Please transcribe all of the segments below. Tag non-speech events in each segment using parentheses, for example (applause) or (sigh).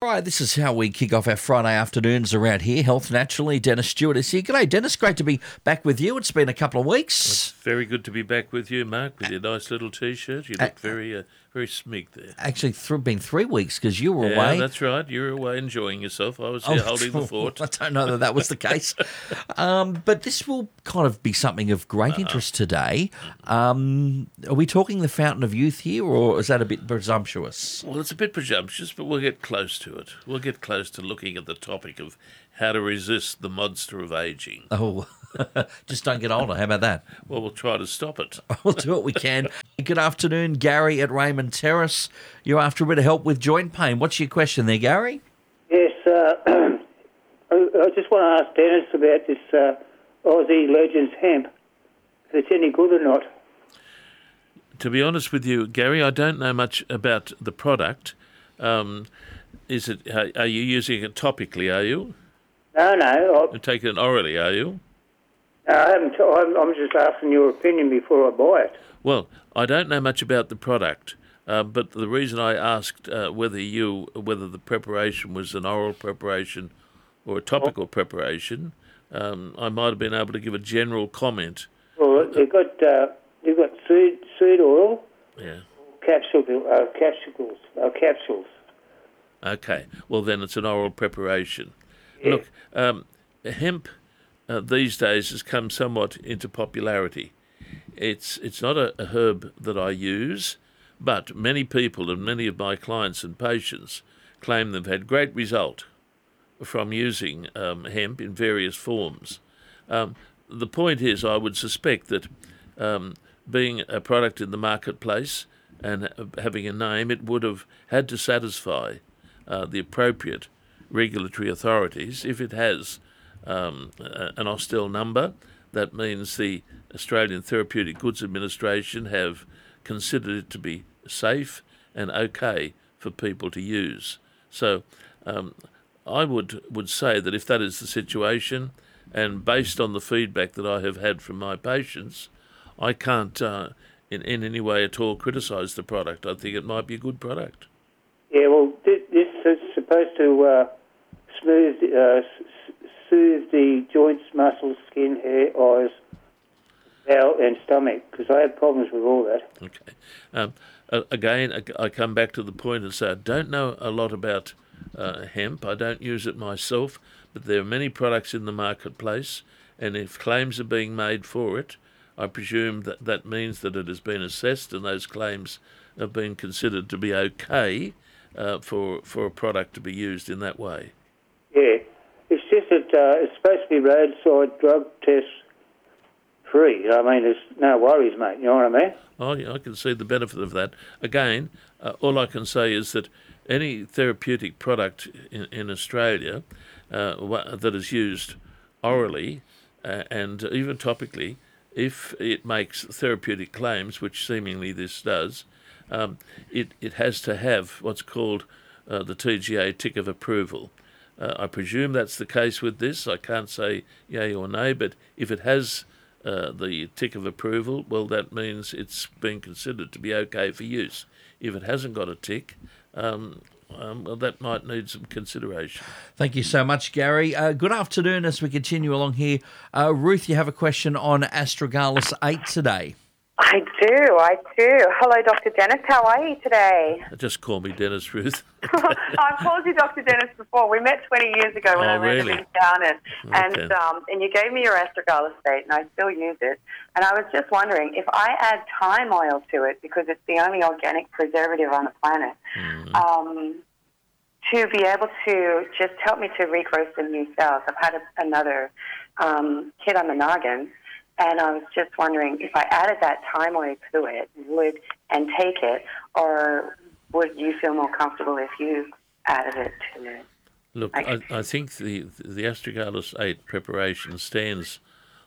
Right, this is how we kick off our Friday afternoons around here. Health Naturally, Denis Stewart is here. G'day, Denis. Great to be back with you. It's been a couple of weeks. It's very good to be back with you, Mark, with your nice little t-shirt. You look very, uh, very smig there. Actually, th- been three weeks because you were Yeah, away. that's right. You were away enjoying yourself. I was here holding the (laughs) fort. I don't know that that was the case. (laughs) um, but this will kind of be something of great Uh-huh. interest today. Um, are we talking the fountain of youth here, or is that a bit presumptuous? Well, it's a bit presumptuous, but we'll get close to it. We'll get close to looking at the topic of how to resist the monster of aging. Oh, (laughs) just don't get older. How about that? Well, we'll try to stop it. (laughs) We'll do what we can. Good afternoon, Gary at Raymond Terrace. You're after a bit of help with joint pain. What's your question there, Gary? Yes, uh, (clears throat) I I just want to ask Denis about this uh, Aussie Legends hemp, if it's any good or not. To be honest with you, Gary, I don't know much about the product. Um, is it? Are are you using it topically? Are you? No, no, You're taking it orally? Are you? I, I haven't. T- I'm, I'm just asking your opinion before I buy it. Well, I don't know much about the product, uh, but the reason I asked uh, whether you whether the preparation was an oral preparation or a topical preparation, um, I might have been able to give a general comment. Well, they've got uh, they've got seed seed oil, Yeah. capsule uh, capsules, uh, capsules. Okay. Well, then it's an oral preparation. Look, um, hemp uh, these days has come somewhat into popularity. It's it's not a, a herb that I use, but many people and many of my clients and patients claim they've had great result from using um, hemp in various forms. Um, the point is, I would suspect that um, being a product in the marketplace and uh, having a name, it would have had to satisfy uh, the appropriate regulatory authorities. If it has um, an AUST L number, that means the Australian Therapeutic Goods Administration have considered it to be safe and okay for people to use. So um, I would, would say that if that is the situation, and based on the feedback that I have had from my patients, I can't uh, in, in any way at all criticise the product. I think it might be a good product. Yeah, well, this is supposed to uh, smooth, uh, soothe the joints, muscles, skin, hair, eyes, bowel, and stomach because I have problems with all that. Okay. Um, again, I- I come back to the point and say I don't know a lot about uh, hemp. I don't use it myself, but there are many products in the marketplace, and if claims are being made for it, I presume that that means that it has been assessed and those claims have been considered to be okay uh, for for a product to be used in that way. Yeah, it's just that uh, it's supposed to be roadside drug test free. I mean, there's no worries, mate. You know what I mean? Oh, yeah, I can see the benefit of that. Again, uh, all I can say is that any therapeutic product in, in Australia uh, that is used orally uh, and even topically, if it makes therapeutic claims, which seemingly this does, um, it, it has to have what's called uh, the TGA tick of approval. Uh, I presume that's the case with this. I can't say yay or nay, but if it has uh, the tick of approval, well, that means it's been considered to be okay for use. If it hasn't got a tick, um, um, well, that might need some consideration. Thank you so much, Gary. Uh, good afternoon as we continue along here. Uh, Ruth, you have a question on Astragalus 8 today. I do, I do. Hello, Dr. Denis. How are you today? Just call me Denis Ruth. (laughs) I've called you Dr. Denis before. We met 20 years ago when Oh, I really? to down and, and, Okay. um, and you gave me your astragalus eight, and I still use it. And I was just wondering if I add thyme oil to it, because it's the only organic preservative on the planet, Mm-hmm. um, to be able to just help me to regrow some new cells. I've had a, another um, hit on the noggin, and I was just wondering if I added that thyme oil to it, would and take it, or would you feel more comfortable if you added it to it? Look, I, I think the the astragalus eight preparation stands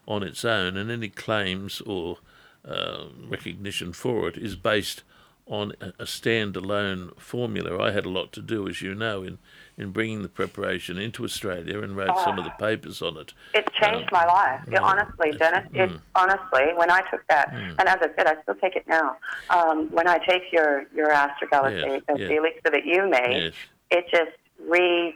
on its own, and any claims or uh, recognition for it is based on a, a standalone formula. I had a lot to do, as you know, in in bringing the preparation into Australia and wrote some of the papers on it. It changed Um, my life. Yeah, honestly, Denis. It mm. honestly, when I took that, and as I said, I still take it now. Um, when I take your your astragalus, Yes, the elixir that you made, Yes. it just re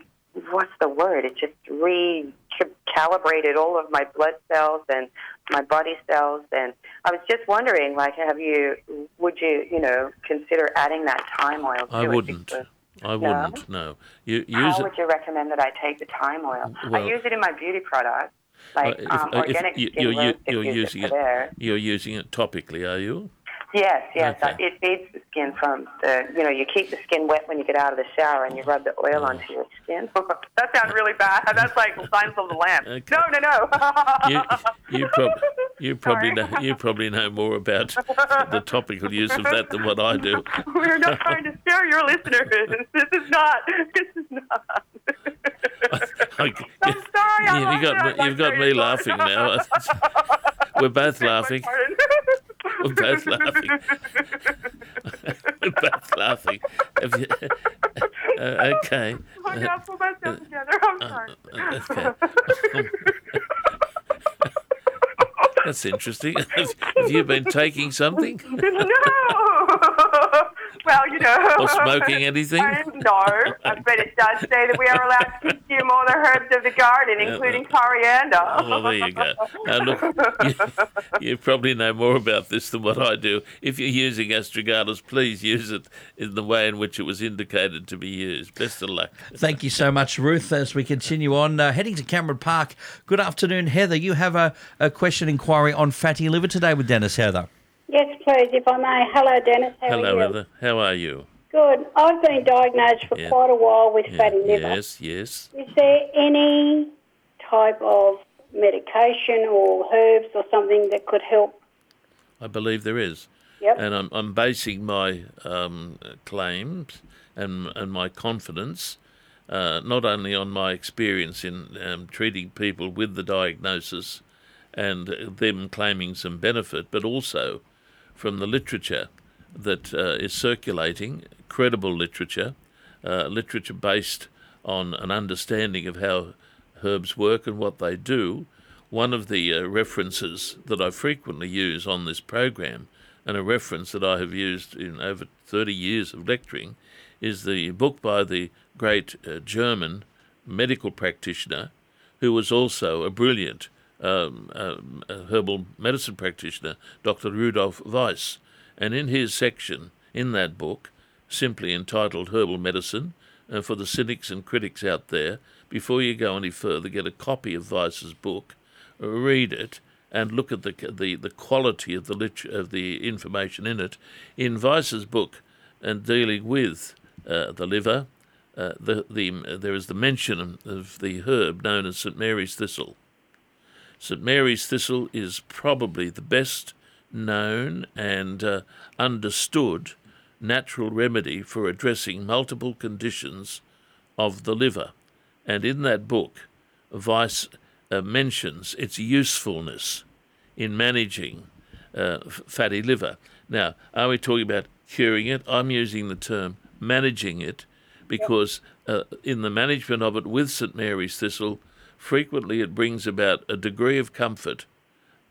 what's the word? It just recalibrated all of my blood cells and my body cells. And I was just wondering, like, have you, would you, you know, consider adding that thyme oil? To I wouldn't. Because I wouldn't. No. You use How it. would you recommend that I take the thyme oil? Well- I use it in my beauty products, like uh, if- um, uh, if organic you- skin you're, you're use using it there. You're using it topically, are you? Yes, yes. Okay. uh, It feeds the skin from the, you know, you keep the skin wet when you get out of the shower and you rub the oil Oh. onto your skin. (laughs) that sounds really bad. That's like signs of the lamp. Okay. No, no, no. You you, prob- (laughs) you probably know you (laughs) probably know more about the topical use of that than what I do. (laughs) We're not trying to scare your listeners. (laughs) This is not. This is not. I- I'm sorry. I you, you got me, you've got me laughing now. We're both laughing. We're both laughing. We're both laughing. You- uh, okay. I gotta pull myself together. I'm sorry. Uh, okay. That's interesting. (laughs) Have, have you been taking something (laughs) no. (laughs) well, you know. or smoking anything? I, no, but it does say that we are allowed to all the herbs of the garden, including coriander. Well, there you go. Now, look, you, you probably know more about this than what I do. If you're using astragalus, please use it in the way in which it was indicated to be used. Best of luck. Thank you so much, Ruth. As we continue on, uh, heading to Cameron Park. Good afternoon, Heather. You have a, a question inquiry on fatty liver today with Denis Heather. Yes, please, if I may. Hello, Denis. How Hello, are you? Heather. How are you? Good. I've been diagnosed for Yeah. quite a while with Yeah, fatty liver. Yes, yes. Is there any type of medication or herbs or something that could help? I believe there is. Yep. and I'm, I'm basing my um, claims and and my confidence uh, not only on my experience in um, treating people with the diagnosis and them claiming some benefit, but also from the literature that uh, is circulating, credible literature, uh, literature based on an understanding of how herbs work and what they do. One of the uh, references that I frequently use on this program, and a reference that I have used in over 30 years of lecturing, is the book by the great uh, German medical practitioner who was also a brilliant um, um, herbal medicine practitioner, Dr. Rudolf Weiss. And in his section in that book, simply entitled Herbal Medicine, uh, for the cynics and critics out there, before you go any further, get a copy of Weiss's book, uh, read it, and look at the the, the quality of the lit- of the information in it. In Weiss's book, and dealing with uh, the liver, uh, the the there is the mention of the herb known as St Mary's thistle. St Mary's thistle is probably the best known and uh, understood natural remedy for addressing multiple conditions of the liver. And in that book, Weiss uh, mentions its usefulness in managing uh, fatty liver. Now, are we talking about curing it? I'm using the term managing it because uh, in the management of it with St Mary's thistle, frequently it brings about a degree of comfort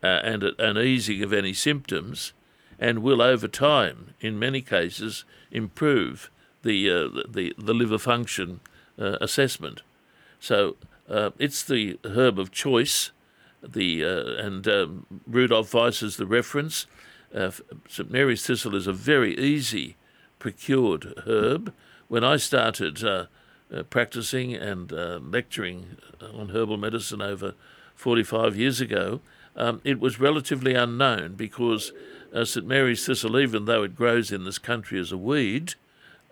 uh, and a, an easing of any symptoms, and will over time, in many cases, improve the uh, the the liver function uh, assessment. So uh, it's the herb of choice. The uh, and um, Rudolf Weiss is the reference. Uh, St Mary's thistle is a very easy procured herb. When I started uh, practicing and lecturing on herbal medicine over 45 years ago, um, it was relatively unknown because uh, St Mary's thistle, even though it grows in this country as a weed,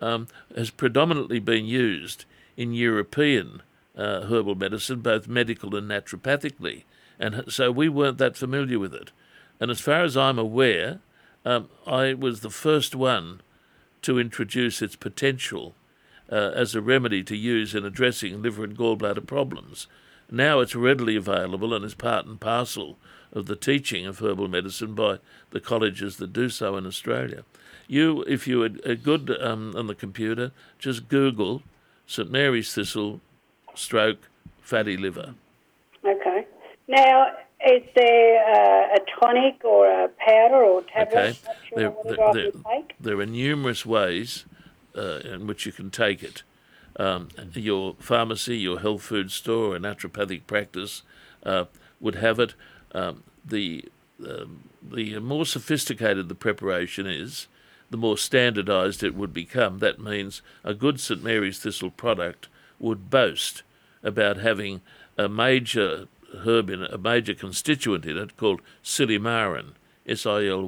um, has predominantly been used in European uh, herbal medicine, both medical and naturopathically. And so we weren't that familiar with it. And as far as I'm aware, um, I was the first one to introduce its potential uh, as a remedy to use in addressing liver and gallbladder problems. Now it's readily available and is part and parcel of the teaching of herbal medicine by the colleges that do so in Australia. You, if you are are good um, on the computer, just Google St Mary's thistle stroke fatty liver. Okay. Now, is there uh, a tonic or a powder or tablet? Okay. There, sure there, there are numerous ways uh, in which you can take it. um, your pharmacy, your health food store, a naturopathic practice uh, would have it. Um, the um, the more sophisticated the preparation is, the more standardised it would become. That means a good St Mary's thistle product would boast about having a major herb in it, a major constituent in it called silymarin, S-I-L-Y-M-A-R-I-N.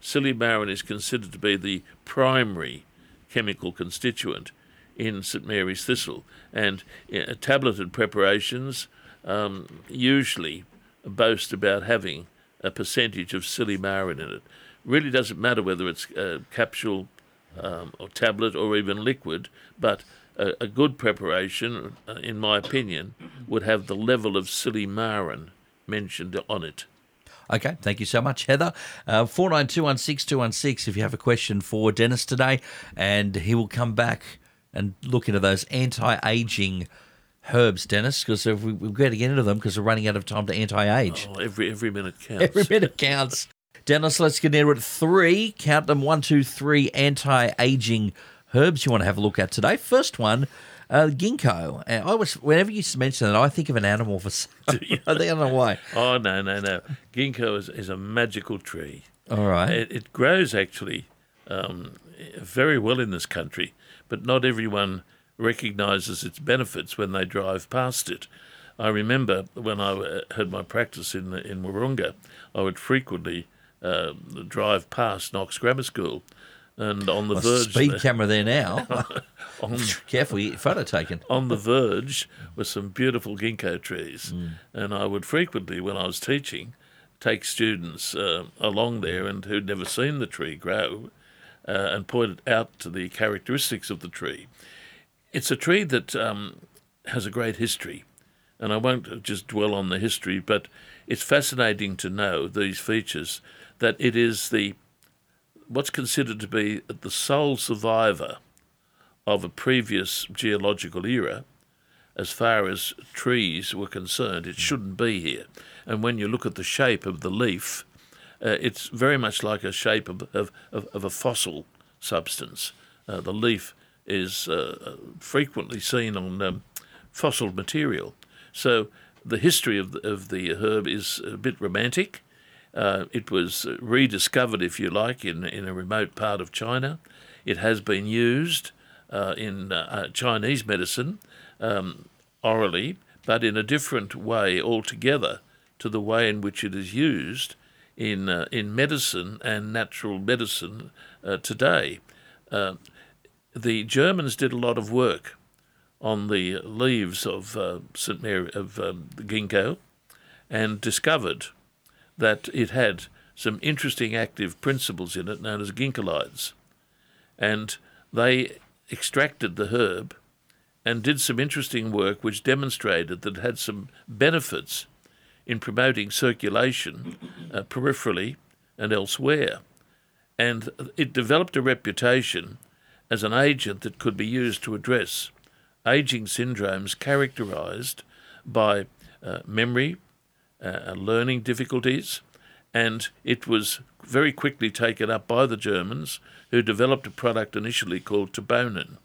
Silymarin is considered to be the primary chemical constituent in St Mary's thistle, and uh, tableted preparations um, usually boast about having a percentage of silymarin in it. Really doesn't matter whether it's a capsule um, or tablet or even liquid, but a, a good preparation, uh, in my opinion, would have the level of silymarin mentioned on it. Okay, thank you so much, Heather. Uh, Four nine two one six two one six. If you have a question for Denis today, and he will come back and look into those anti-aging herbs, Denis, because we, we've got to get into them because we're running out of time to anti-age. Oh, every every minute counts. (laughs) Every minute counts. Denis, let's get into it. Three, count them one, two, three anti-aging herbs you want to have a look at today. First one, uh, ginkgo. And I was whenever you mention it, I think of an animal for some. I think I don't know why. (laughs) Oh no no no! Ginkgo is, is a magical tree. All right. It, it grows actually um, very well in this country, but not everyone recognises its benefits when they drive past it. I remember when I uh, had my practice in in Wahroonga, I would frequently uh, drive past Knox Grammar School, and on the Well, verge speed camera there now. (laughs) (laughs) on, (laughs) Careful, you get photo taken. on the verge were some beautiful ginkgo trees, and I would frequently, when I was teaching, take students uh, along there and who'd never seen the tree grow, uh, and point out to the characteristics of the tree. It's a tree that um, has a great history, and I won't just dwell on the history, but it's fascinating to know these features that it is the what's considered to be the sole survivor of a previous geological era, as far as trees were concerned, it shouldn't be here. And when you look at the shape of the leaf, uh, it's very much like a shape of, of, of, a fossil substance. Uh, the leaf is uh, frequently seen on um, fossil material. So the history of the, of the herb is a bit romantic. Uh, it was rediscovered, if you like, in, in a remote part of China. It has been used uh, in uh, Chinese medicine um, orally, but in a different way altogether to the way in which it is used in uh, in medicine and natural medicine uh, today. The Germans did a lot of work on the leaves of uh, St Mary of um, the ginkgo, and discovered that it had some interesting active principles in it known as ginkgolides, and they extracted the herb and did some interesting work which demonstrated that it had some benefits in promoting circulation uh, peripherally and elsewhere. And it developed a reputation as an agent that could be used to address aging syndromes characterized by uh, memory, uh, learning difficulties, and it was very quickly taken up by the Germans, who developed a product initially called Tebonin.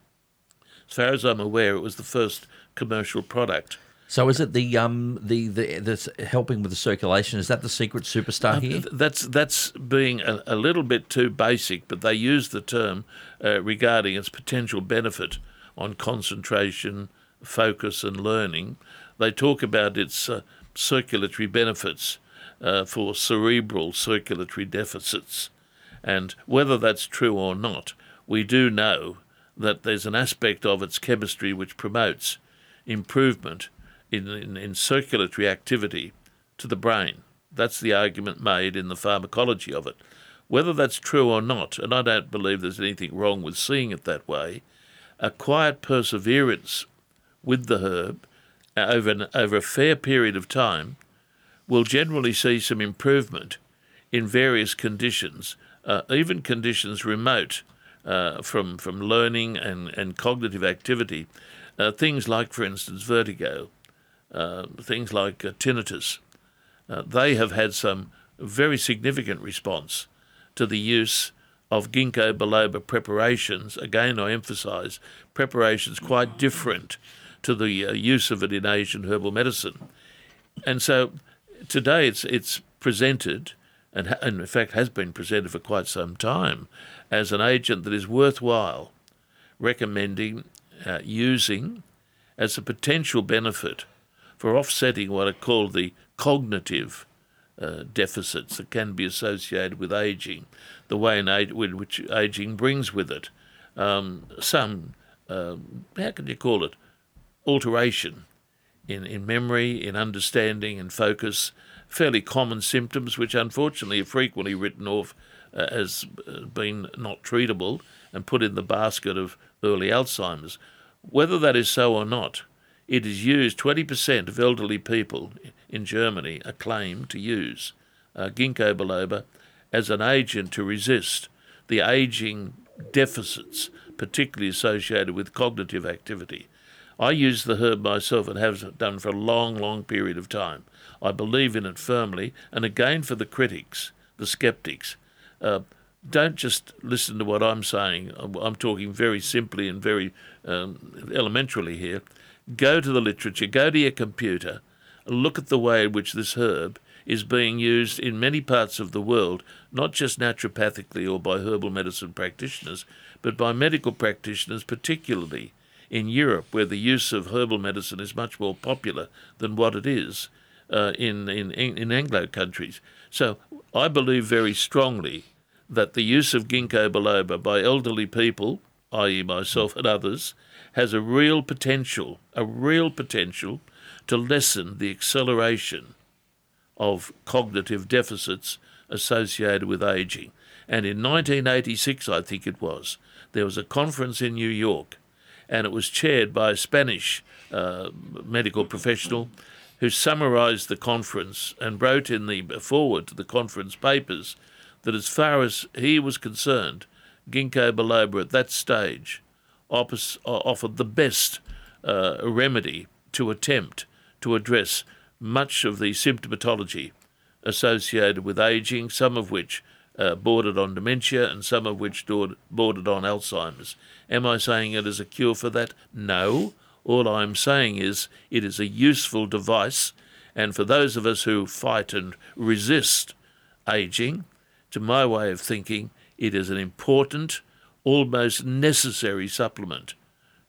As far as I'm aware, it was the first commercial product. So is it the um the the helping with the circulation? Is that the secret superstar here? That's that's being a, a little bit too basic, but they use the term uh, regarding its potential benefit on concentration, focus, and learning. They talk about its uh, circulatory benefits uh, for cerebral circulatory deficits, and whether that's true or not, we do know that there's an aspect of its chemistry which promotes improvement in, in, in circulatory activity to the brain. That's the argument made in the pharmacology of it. Whether that's true or not, and I don't believe there's anything wrong with seeing it that way, a quiet perseverance with the herb uh, over, an, over a fair period of time will generally see some improvement in various conditions, uh, even conditions remote uh, from, from learning and, and cognitive activity. Uh, things like, for instance, vertigo, things like uh, tinnitus. Uh, they have had some very significant response to the use of ginkgo biloba preparations, again I emphasise, preparations quite different to the uh, use of it in Asian herbal medicine. And so today it's it's presented, and, ha- and in fact has been presented for quite some time, as an agent that is worthwhile recommending uh, using as a potential benefit for offsetting what are called the cognitive uh, deficits that can be associated with aging, the way in age, which aging brings with it um, some, uh, how can you call it, alteration in, in memory, in understanding, and focus, fairly common symptoms which unfortunately are frequently written off uh, as uh, being not treatable and put in the basket of early Alzheimer's. Whether that is so or not, it is used 20% of elderly people in Germany are claimed to use uh, ginkgo biloba as an agent to resist the aging deficits, particularly associated with cognitive activity. I use the herb myself and have done for a long, long period of time. I believe in it firmly, and again for the critics, the skeptics, uh, don't just listen to what I'm saying. I'm talking very simply and very um, elementarily here. Go to the literature, go to your computer, look at the way in which this herb is being used in many parts of the world, not just naturopathically or by herbal medicine practitioners, but by medical practitioners, particularly in Europe, where the use of herbal medicine is much more popular than what it is uh, in, in, in Anglo countries. So I believe very strongly that the use of ginkgo biloba by elderly people, i.e., myself and others, has a real potential, a real potential to lessen the acceleration of cognitive deficits associated with aging. And in 1986, I think it was, there was a conference in New York, and it was chaired by a Spanish uh, medical professional who summarized the conference and wrote in the foreword to the conference papers that as far as he was concerned, ginkgo biloba at that stage offered the best uh, remedy to attempt to address much of the symptomatology associated with aging, some of which uh, bordered on dementia and some of which bordered on Alzheimer's. Am I saying it is a cure for that? No. All I'm saying is it is a useful device, and for those of us who fight and resist aging, to my way of thinking, it is an important, almost necessary supplement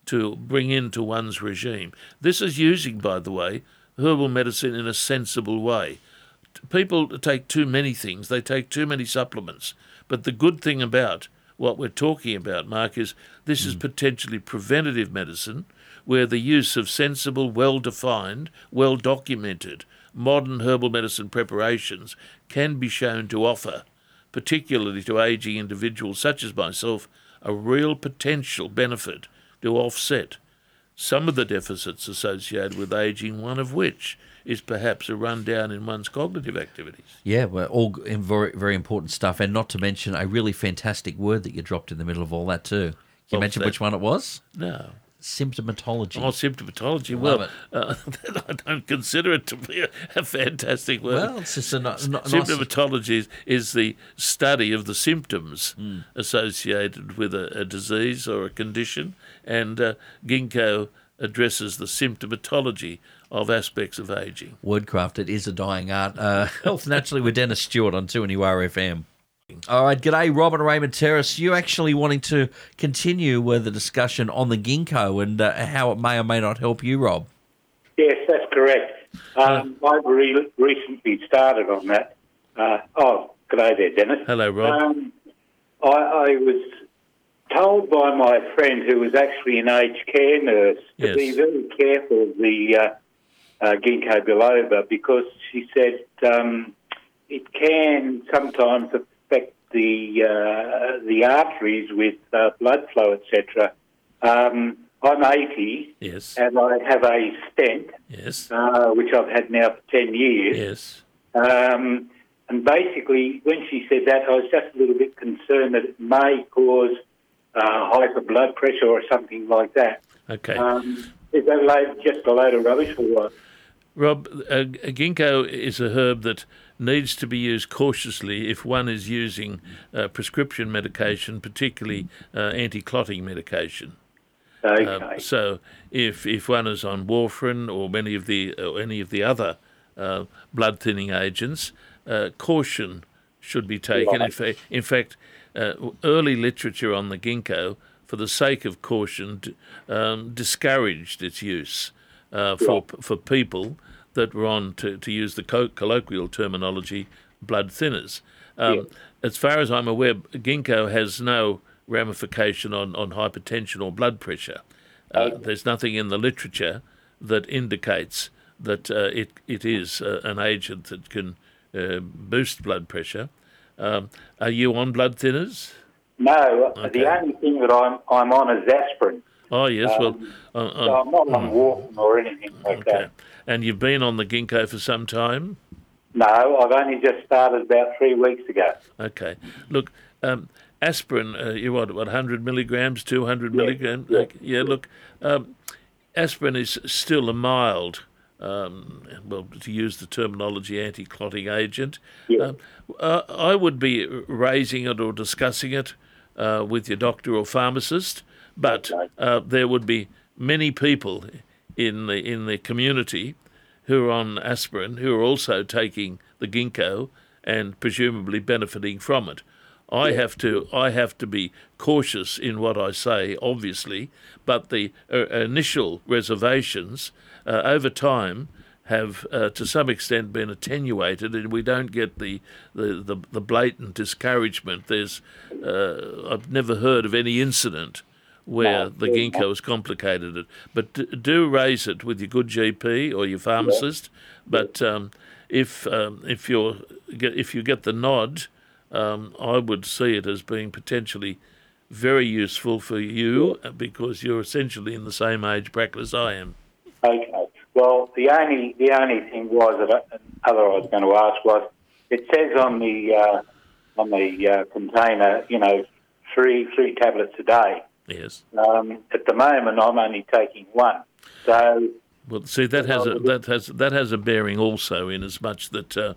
to bring into one's regime. This is using, by the way, herbal medicine in a sensible way. People take too many things, they take too many supplements. But the good thing about what we're talking about, Mark, is this is hmm. potentially preventative medicine where the use of sensible, well defined, well documented modern herbal medicine preparations can be shown to offer, particularly to aging individuals such as myself, a real potential benefit to offset some of the deficits associated with aging, one of which is perhaps a rundown in one's cognitive activities. Yeah, well, all very, very important stuff, and not to mention a really fantastic word that you dropped in the middle of all that too. Can you well, mention that, which one it was? No symptomatology. Oh, symptomatology. well, uh, (laughs) I don't consider it to be a, a fantastic word. Well, it's just a no, no, symptomatology is, is, the study of the symptoms mm. associated with a, a, disease or a condition, and uh, ginkgo addresses the symptomatology of aspects of aging. Wordcraft, it is a dying art. Uh, (laughs) Health Naturally with Denis Stewart on 2 FM. All right, g'day, Robin Raymond Terrace. You actually wanting to continue with the discussion on the ginkgo and uh, how it may or may not help you, Rob? Yes, that's correct. Um, I've re- recently started on that. Uh, oh, g'day there, Denis. Hello, Rob. Um, I, I, was told by my friend who was actually an aged care nurse to yes. be very careful of the uh, uh, ginkgo biloba because she said um, it can sometimes the uh, the arteries with uh, blood flow, etc. Um, I'm 80, yes, and I have a stent, yes, uh, which I've had now for 10 years, yes. Um, and basically, when she said that, I was just a little bit concerned that it may cause uh, hyper blood pressure or something like that. Okay. Um, is that just a load of rubbish or what? Rob, uh, ginkgo is a herb that needs to be used cautiously if one is using uh, prescription medication, particularly uh, anti-clotting medication. Okay. Um, so if if one is on warfarin or many of the or any of the other uh, blood thinning agents, uh, caution should be taken. In, fa- in fact, uh, early literature on the ginkgo, for the sake of caution, d- um, discouraged its use uh, for for people that were on, to, to use the co- colloquial terminology, blood thinners. Um, As far as I'm aware, ginkgo has no ramification on, on hypertension or blood pressure. Uh, there's nothing in the literature that indicates that uh, it it is uh, an agent that can uh, boost blood pressure. Um, are you on blood thinners? no, Okay. the only thing that I'm I'm on is aspirin. Oh yes, well, uh, So uh, I'm not on warfarin or anything like okay. that. And you've been on the ginkgo for some time. No, I've only just started about three weeks ago. Okay. Look, um, aspirin, uh, you what, what, 100 milligrams, 200 milligrams? yeah. Okay, yeah, look, um, aspirin is still a mild, um, well, to use the terminology, anti clotting agent. Yeah. Um, uh, I would be raising it or discussing it uh, with your doctor or pharmacist, but uh, there would be many people in the in the community who are on aspirin who are also taking the ginkgo and presumably benefiting from it. I have to I have to be cautious in what I say, obviously, but the uh, initial reservations uh, over time have uh, to some extent been attenuated, and we don't get the the, the, the blatant discouragement. There's uh, I've never heard of any incident where No, the has complicated it. But do raise it with your good GP or your pharmacist. But um, if um, if get, if you get the nod, um, I would see it as being potentially very useful for you uh, because you're essentially in the same age bracket as I am. Okay. Well, the only the only thing was that uh, other I was going to ask was it says on the uh, on the uh, container, you know, three three tablets a day. Yes. Um, at the moment, I'm only taking one. So Well, see that has a that has that has a bearing also in as much that uh,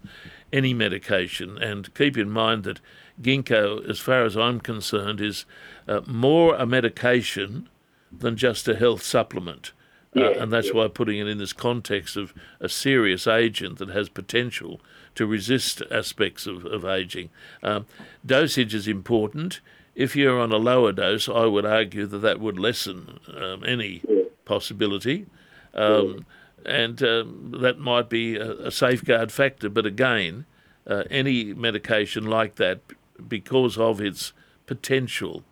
any medication, and keep in mind that ginkgo, as far as I'm concerned, is uh, more a medication than just a health supplement. Uh, Yeah, and that's yeah. why putting it in this context of a serious agent that has potential to resist aspects of, of aging. Um, dosage is important. If you're on a lower dose, I would argue that that would lessen um, any possibility. Um, and um, that might be a, a safeguard factor. But again, uh, any medication like that, because of its potential,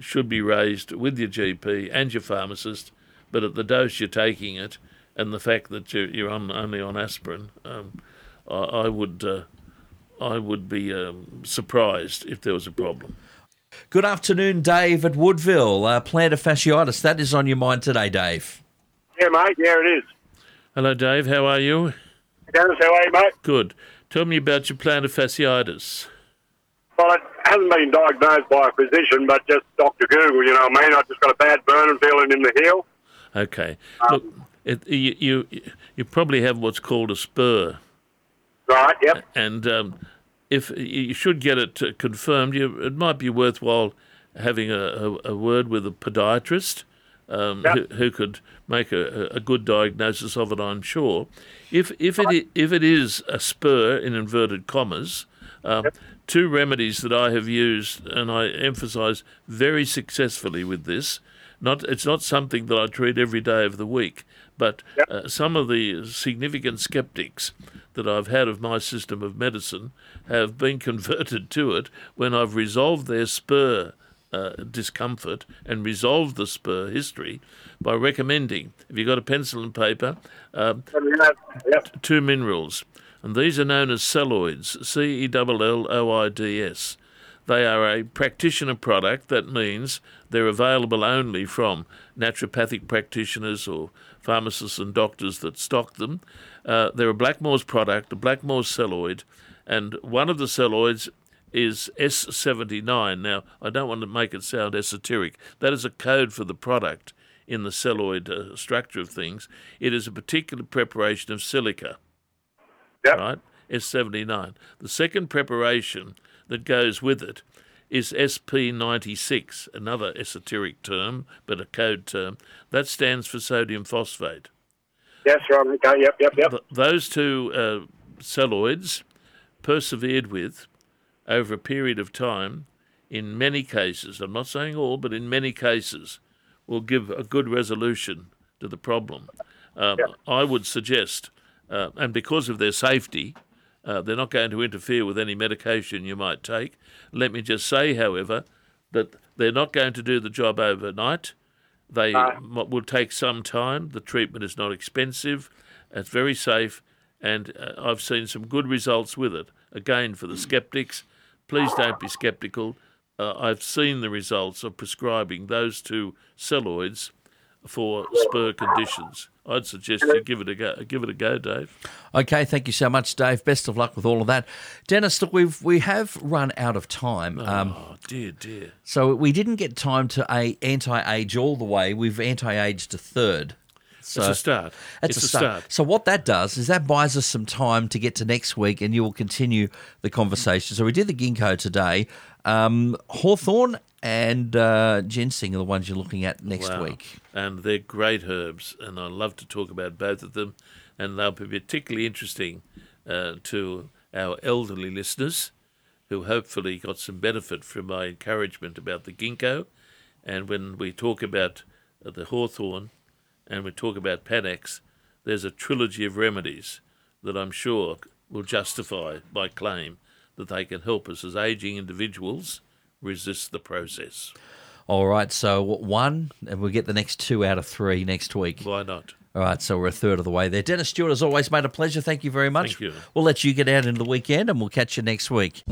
should be raised with your GP and your pharmacist. But at the dose you're taking it, and the fact that you're, you're on, only on aspirin, um, I, I would uh, I would be um, surprised if there was a problem. Good afternoon, Dave at Woodville. Uh, plantar fasciitis, that is on your mind today, Dave. Yeah, mate. Yeah, it is. Hello, Dave. How are you? Denis, how are you, mate? Good. Tell me about your plantar fasciitis. Well, it hasn't been diagnosed by a physician, but just Dr. Google, you know what I mean? I just got a bad burning feeling in the heel. Okay. Look, it, you, you you probably have what's called a spur, Right, yep. and um, if you should get it uh, confirmed, you, it might be worthwhile having a, a, a word with a podiatrist um, Yep. who, who could make a, a good diagnosis of it. I'm sure. If if it if it is a spur in inverted commas, um, two remedies that I have used and I emphasise very successfully with this. Not it's not something that I treat every day of the week, but uh, some of the significant skeptics that I've had of my system of medicine have been (laughs) converted to it when I've resolved their spur uh, discomfort and resolved the spur history by recommending, if you've got a pencil and paper, um, Yep. two minerals, and these are known as celloids, C E L L O I D S. They are a practitioner product. That means they're available only from naturopathic practitioners or pharmacists and doctors that stock them. Uh, they're a Blackmore's product, a Blackmore's celloid, and one of the celloids is S79. Now, I don't want to make it sound esoteric. That is a code for the product in the celloid uh, structure of things. It is a particular preparation of silica Yep. right? S79. The second preparation that goes with it is SP96, another esoteric term, but a code term. That stands for sodium phosphate. Yes, right. Okay. Yep. Yep. Yep. Th- those two uh, celloids persevered with over a period of time, in many cases, I'm not saying all, but in many cases, will give a good resolution to the problem. Um, I would suggest, uh, and because of their safety, uh, they're not going to interfere with any medication you might take. Let me just say, however, that they're not going to do the job overnight. They m- will take some time. The treatment is not expensive. It's very safe, and uh, I've seen some good results with it. Again, for the skeptics, please don't be skeptical. Uh, I've seen the results of prescribing those two celloids for spur conditions. I'd suggest you give it a go. Give it a go, Dave. Okay, thank you so much, Dave. Best of luck with all of that, Denis. Look, we've we have run out of time, um, oh dear, dear. so we didn't get time to a anti-age all the way. We've anti-aged a third. So It's a start. That's it's a start. So what that does is that buys us some time to get to next week, and you will continue the conversation. So we did the ginkgo today. Um, Hawthorn and uh, ginseng are the ones you're looking at next Wow. week. And they're great herbs, and I love to talk about both of them. And they'll be particularly interesting uh, to our elderly listeners who hopefully got some benefit from my encouragement about the ginkgo. And when we talk about uh, the hawthorn and we talk about Panax, there's a trilogy of remedies that I'm sure will justify my claim that they can help us as aging individuals resist the process. All right, so one, and we'll get the next two out of three next week. Why not? All right, so we're a third of the way there. Denis Stewart, as always, made a pleasure. Thank you very much. Thank you. We'll let you get out into the weekend, and we'll catch you next week.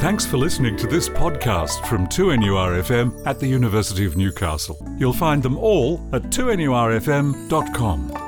Thanks for listening to this podcast from 2NURFM at the University of Newcastle. You'll find them all at 2NURFM.com.